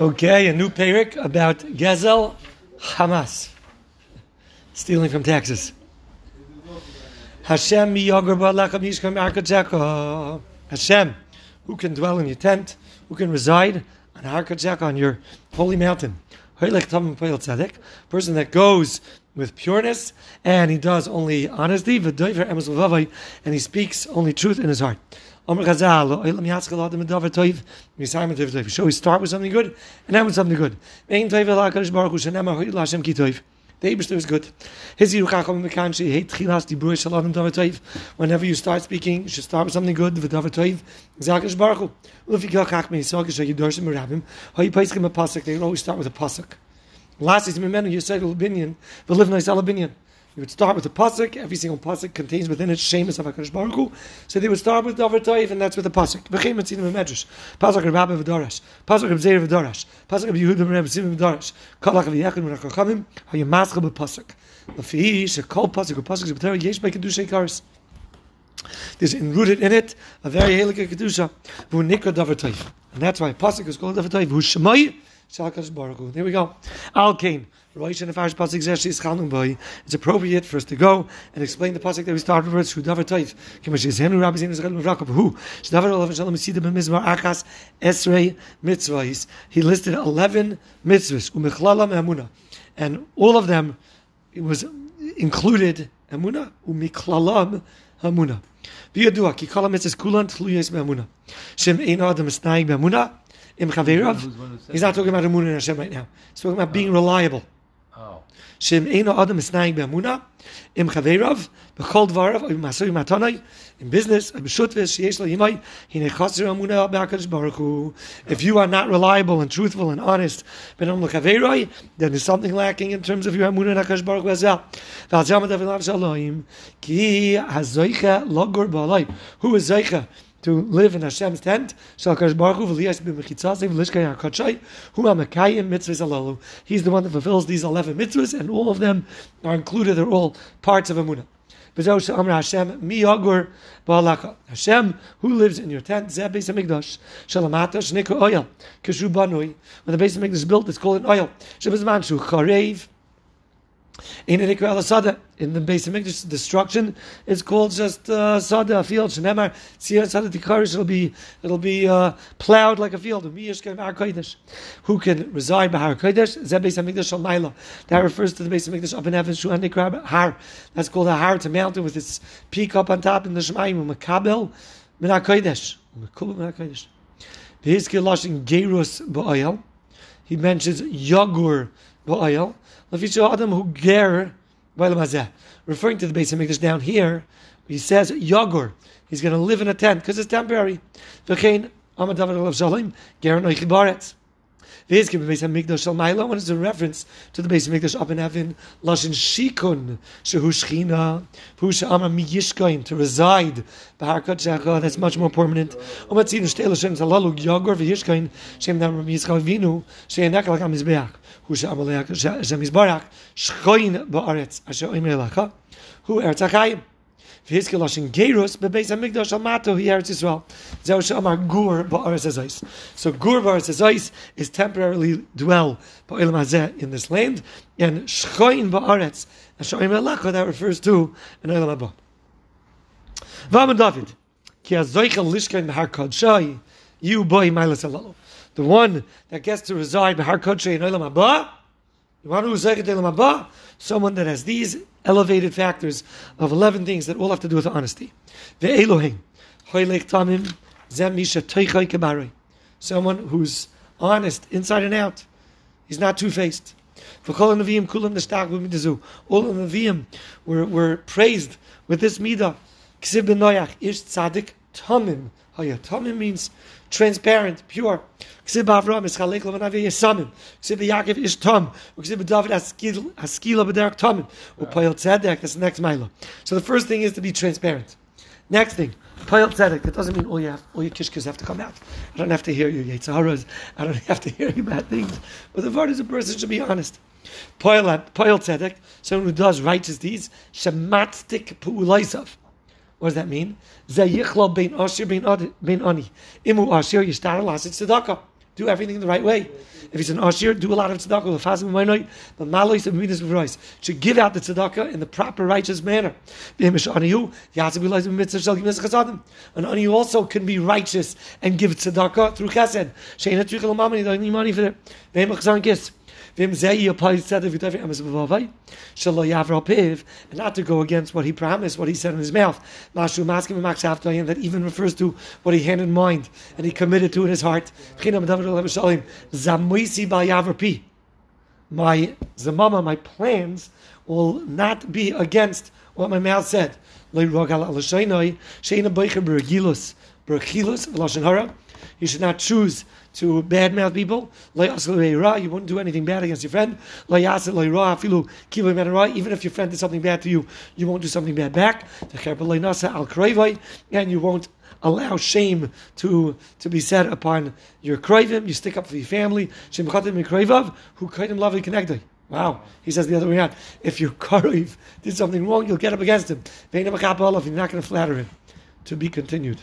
Okay, a new parak about Gezel Hamas, stealing from taxes. Hashem. Hashem, who can dwell in your tent, who can reside on on your holy mountain. Person that goes with pureness and he does only honesty, and he speaks only truth in his heart. So we start with something good and end with something good. The Eberster is good. Whenever you start speaking, you should start with something good. V'davar toiv. Zakash baruch hu. You go kach me, so you dorshim merabim. How you place him a pasuk? They always start with a pasuk. Last is nice albinian. You would start with a pasuk. Every single pasuk contains within it shemus of Hakadosh Baruch Hu. So they would start with Davar Toiv, and that's with the pasuk. V'chein mitzidim medrash. Pasuk Rabbi v'dorash. Pasuk Reb Zeir v'dorash. Pasuk Reb Yehuda Reb Simon v'dorash. Kalach v'yechid v'nachachamim. Maskal b'pasuk. L'fihi shekol pasuk v'pasuk z'b'tera yesh b'kedushay karis. There's enrooted in it a very helike kedusha. V'unikra Davar Toiv. And that's why pasuk is called Davar Toiv. V'shemai Shalakash Baruch Hu. There we go. Al Kain. It's appropriate for us to go and explain the pasuk that we started with. Shu davar toif. Kimashizenu Rabbi Zenu Zechel Mevrakov. Who? Shdavar Olav Shalom Misida B'Mizmar Achas Esrei Mitzvahs. He listed eleven mitzvahs. Umechlala Me'amuna. And all of them, it was included Amuna. Umiklalam Hamuna. V'yadua ki kol mitzvahs kulan tluyes Me'amuna. Shem ein adam esnayim Me'amuna. Im Chaverav. He's not talking about Amunah and Hashem right now. He's talking about being reliable. Shem Eino Adam Isnaing Be'amuna, Im Chaverav, B'chol Dvarav, Im Masui Matanai, in business, B'shutvis, Sheyesh Lo Yimai, Hine Chasir Amuna B'akadosh Baruch Hu. If you are not reliable and truthful and honest, Be'nom L'chaveroi, then there's something lacking in terms of your Amuna and HaKadosh Baruch Hu as well. V'al Zama Davilav Shalom, Ki HaZoicha Logor Ba'alai. Who is Zoicha? To live in Hashem's tent. He's the one that fulfills these eleven mitzvahs, and all of them are included. They're all parts of Emunah. Hashem who lives in your tent. When the beis hamikdash is built, it's called an oil. In the in the Beis HaMikdash destruction, it's called just uh, Sada, a field. Shenemar, Tzir Sada Tikarish, it'll be, it'll be uh, plowed like a field. Who can reside by Har Kodesh? Zeb Beis HaMikdash Maila. That refers to the Beis HaMikdash up in heaven, Shu Anikrab Har. That's called a Har, a mountain with its peak up on top in the Shemayim, Makabel, Min HaKodesh. Makubel Min HaKodesh. V'hizkir Lashon Gerus Ba'ayel. He mentions Yagur Ger uh, referring to the Beis HaMikdash down here, he says Yagur. He's going to live in a tent because it's temporary. This can be based on Mikdash Shal Maila. One is a reference to the Beis HaMikdash up in heaven. Lashon Shikun Shehu Shchina Pusha Amar Miyishkoin to reside. Bahar Kotzecha. That's much more permanent. Umatzinu Shtei Lashon Zalalu Yagur V'Yishkoin Shem Dam Rabbi Yitzchak Vinu Shei Nekalak Amizbeach. Hu She'amalei Hashem Yizbarach Shchoin Ba'aretz Asher Oimer Lacha Hu Eretz HaChayim his Lashon Gerus, Bebeis HaMikdash Almato, he Eretz Yisrael. Zeu Shamar Gur Ba'aretz Ezais. So Gur Ba'aretz Ezais is temporarily dwell Ba'olam Hazeh in this land, and Shchoin Ba'aretz, Asher Oimer Lacha, that refers to an Olam Haba. V'amad David, Ki HaZoichel Lishkein B'Har Kodshai, you boy Mailas Alalo the one that gets to reside in Kodesh in Olam Haba, someone that has these elevated factors of 11 things that all have to do with honesty. Someone who's honest inside and out. He's not two-faced. All of the Nevi'im were, were praised with this midah. Ksiv ben Noach, Ish Tzadik, Tamim. Tamim means transparent, pure. Ksiv Avram is chalek levanavi yesamim. Ksiv Yaakov is tom. Ksiv David haskila b'derek tomim. Upayel tzedek. That's the next mila. So the first thing is to be transparent. Next thing, payel tzedek. That doesn't mean all you have, all your kishkas have to come out. I don't have to hear your yetzaharas. I don't have to hear your bad things. But the word is a person should be honest. Payel tzedek. Someone who does righteous deeds. Shematztik pu'ulaisav. What does that mean? Zayichlo bein osir bein ani. Imu osir yishtar lasit tzedakah. do everything the right way. If he's an Ashir, do a lot of tzedakah, but malois and midas v'rois. Should give out the tzedakah in the proper, righteous manner. An aniyu also can be righteous and give tzedakah through chesed. Sheina trichel mamani, don't need money for it. Vim zei applies and not to go against what he promised, what he said in his mouth. That even refers to what he had in mind and he committed to in his heart. My zamama, my plans will not be against what my mouth said. You should not choose to badmouth people. You wouldn't do anything bad against your friend. Even if your friend did something bad to you, you won't do something bad back. And you won't allow shame to, to be said upon your krivim. You stick up for your family. Who love and Wow, he says the other way around. If your kariv did something wrong, you'll get up against him. If you're not going to flatter him. To be continued.